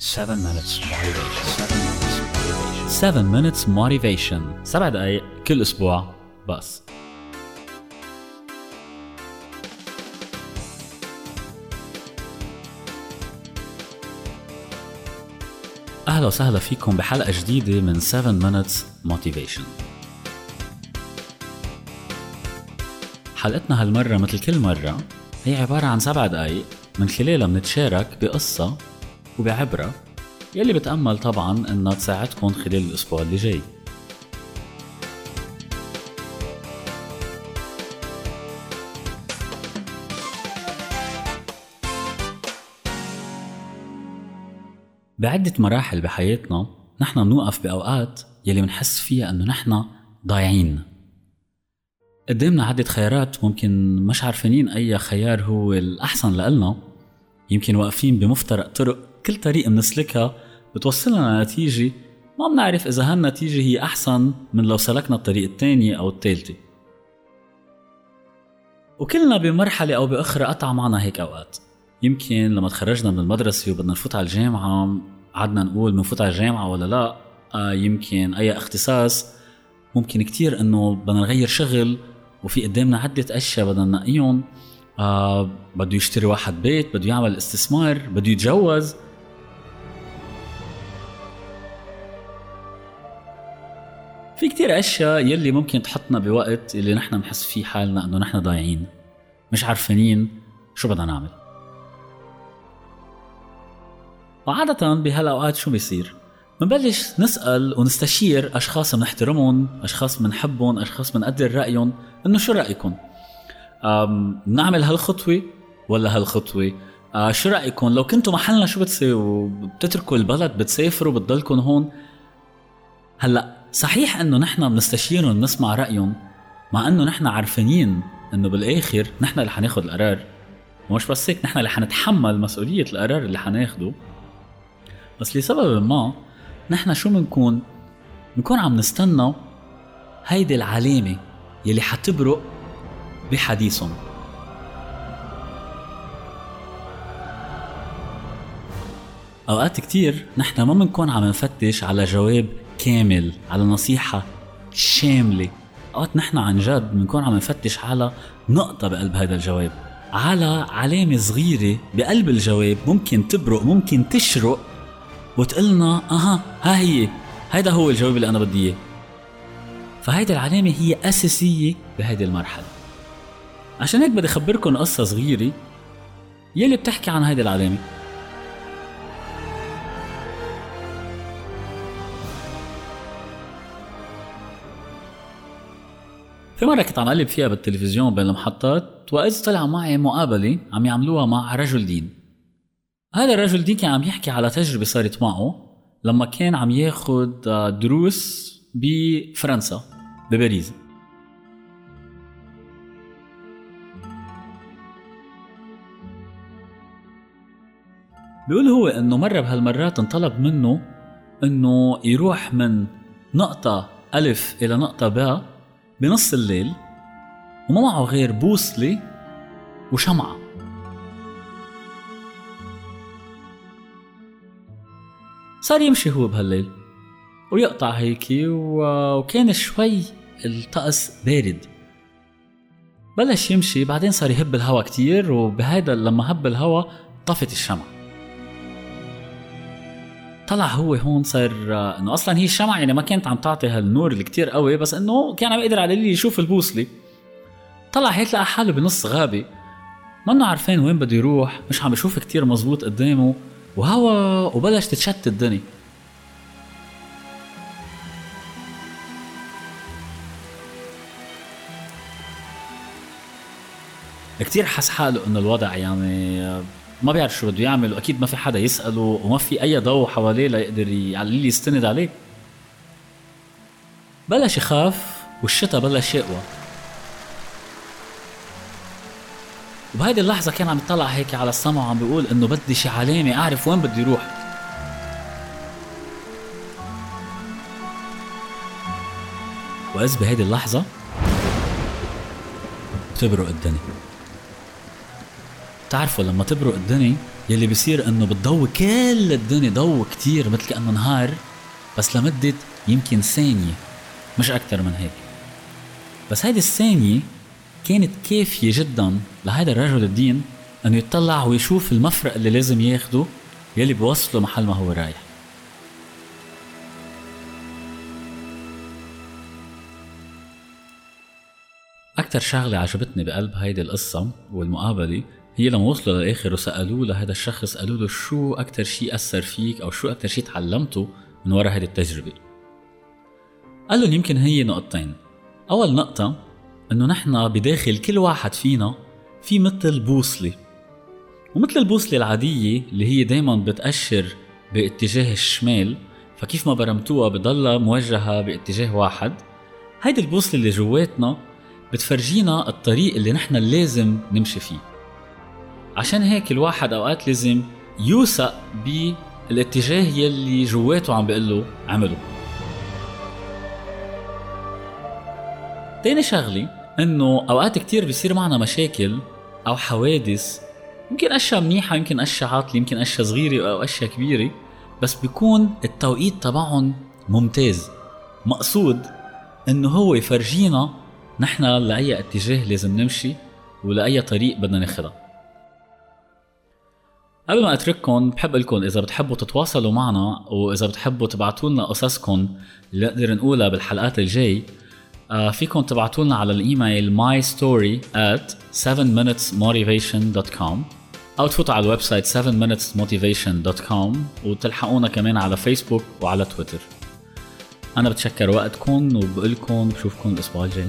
7 minutes motivation. 7 minutes motivation. 7 minutes motivation. 7 دقايق كل أسبوع بس. أهلا وسهلا فيكم بحلقة جديدة من 7 minutes motivation. حلقتنا هالمرة مثل كل مرة هي عبارة عن سبع دقايق من خلالها بنتشارك بقصة وبعبرة يلي بتأمل طبعا إنها تساعدكم خلال الأسبوع اللي جاي. بعدة مراحل بحياتنا نحن بنوقف بأوقات يلي بنحس فيها إنه نحن ضايعين. قدامنا عدة خيارات ممكن مش عارفين أي خيار هو الأحسن لإلنا يمكن واقفين بمفترق طرق كل طريق بنسلكها بتوصلنا لنتيجة ما بنعرف إذا هالنتيجة هي أحسن من لو سلكنا الطريق الثاني أو الثالثة وكلنا بمرحلة أو بأخرى قطع معنا هيك أوقات. يمكن لما تخرجنا من المدرسة وبدنا نفوت على الجامعة عدنا نقول بنفوت على الجامعة ولا لا؟ آه يمكن أي اختصاص. ممكن كتير إنه بدنا نغير شغل وفي قدامنا عدة أشياء بدنا ننقيهم. آه بده يشتري واحد بيت بده يعمل استثمار بده يتجوز. في كتير أشياء يلي ممكن تحطنا بوقت اللي نحن بنحس فيه حالنا إنه نحن ضايعين مش عارفين شو بدنا نعمل وعادة بهالأوقات شو بيصير؟ بنبلش نسأل ونستشير أشخاص بنحترمهم، أشخاص بنحبهم، أشخاص بنقدر رأيهم، إنه شو رأيكم؟ أم، نعمل هالخطوة ولا هالخطوة؟ آه شو رأيكم لو كنتوا محلنا شو بتساووا؟ بتتركوا البلد بتسافروا بتضلكم هون؟ هلأ صحيح أنه نحن بنستشيرهم بنسمع رأيهم مع أنه نحن عارفين إنه بالآخر نحن اللي حناخد القرار. ومش بس هيك نحن اللي حنتحمل مسؤولية القرار اللي حناخده. بس لسبب ما نحن شو بنكون؟ بنكون عم نستنى هيدي العلامة يلي حتبرق بحديثهم. أوقات كتير نحن ما بنكون عم نفتش على جواب كامل على نصيحة شاملة. اوقات نحن عن جد بنكون عم نفتش على نقطة بقلب هذا الجواب. على علامة صغيرة بقلب الجواب ممكن تبرق ممكن تشرق. وتقلنا أها ها هي. هيدا هو الجواب اللي أنا بدي إياه. فهيدي العلامة هي أساسية بهيدي المرحلة. عشان هيك بدي أخبركم قصة صغيرة. يلي بتحكي عن هيدي العلامة. في مرة كنت عم قلب فيها بالتلفزيون بين المحطات وإذ طلع معي مقابلة عم يعملوها مع رجل دين. هذا الرجل دين كان عم يحكي على تجربة صارت معه لما كان عم ياخد آه، دروس بفرنسا بباريس. بيقول هو إنه مرة بهالمرات انطلب منه إنه يروح من نقطة ألف إلى نقطة باء بنص الليل وما معه غير بوصلة وشمعة. صار يمشي هو بهالليل ويقطع هيك وكان شوي الطقس بارد. بلش يمشي بعدين صار يهب الهوا كتير وبهيدا لما هب الهوا طفت الشمعة. طلع هو هون صار آه، إنه أصلا هي الشمعة يعني ما كانت عم تعطي هالنور اللي كتير قوي بس إنه كان عم يقدر على اللي يشوف البوصلة. طلع هيك لقى حاله بنص غابة. منه عارفين وين بده يروح مش عم يشوف كتير مزبوط قدامه. وهوا وبلش تتشتت الدنيا. كتير حس حاله إنه الوضع يعني ما بيعرف شو بده يعمل وأكيد ما في حدا يسأله وما في أي ضوء حواليه ليقدر ي- على اللي يستند عليه. بلش يخاف والشتا بلش يقوى. وبهيدي اللحظة كان عم يطلع هيك على السما وعم بيقول إنه بدي شي علامة أعرف وين بدي يروح. وإذ بهيدي اللحظة بتبرق الدنيا بتعرفوا لما تبرق الدنيا يلي بيصير إنه بتضوي كل الدنيا ضوء كتير مثل كأنه نهار بس لمدة يمكن ثانية مش أكثر من هيك. بس هيدي الثانية كانت كافية جدا لهذا الرجل الدين إنه يطلع ويشوف المفرق اللي لازم ياخده يلي بوصله محل ما هو رايح. أكثر شغلة عجبتني بقلب هيدي القصة والمقابلة هي لما وصلوا للآخر وسألوه لهذا الشخص قالوا له شو أكثر شيء أثر فيك أو شو أكثر شيء تعلمته من وراء هذه التجربة؟ قال لهم يمكن هي نقطتين. أول نقطة إنه نحن بداخل كل واحد فينا في مثل بوصلة. ومثل البوصلة العادية اللي هي دايما بتأشر باتجاه الشمال فكيف ما برمتوها بضلها موجهة باتجاه واحد. هيدي البوصلة اللي جواتنا بتفرجينا الطريق اللي نحن لازم نمشي فيه. عشان هيك الواحد أوقات لازم يوثق بالاتجاه يلي جواته عم بيقول له عمله. تاني شغلة إنه أوقات كتير بيصير معنا مشاكل أو حوادث يمكن أشياء منيحة يمكن أشياء عاطلة يمكن أشياء صغيرة أو أشياء كبيرة بس بيكون التوقيت تبعهم ممتاز. مقصود إنه هو يفرجينا نحن لأي اتجاه لازم نمشي ولأي طريق بدنا ناخدها. قبل ما أترككم بحب لكم إذا بتحبوا تتواصلوا معنا وإذا بتحبوا تبعتوا لنا قصصكم اللي نقدر نقولها بالحلقات الجاي آه فيكم تبعتوا لنا على الإيميل my story at 7minutesmotivation.com أو تفوتوا على ال website 7minutesmotivation.com وتلحقونا كمان على فيسبوك وعلى تويتر أنا بتشكر وقتكم وبقول لكم بشوفكم الأسبوع الجاي.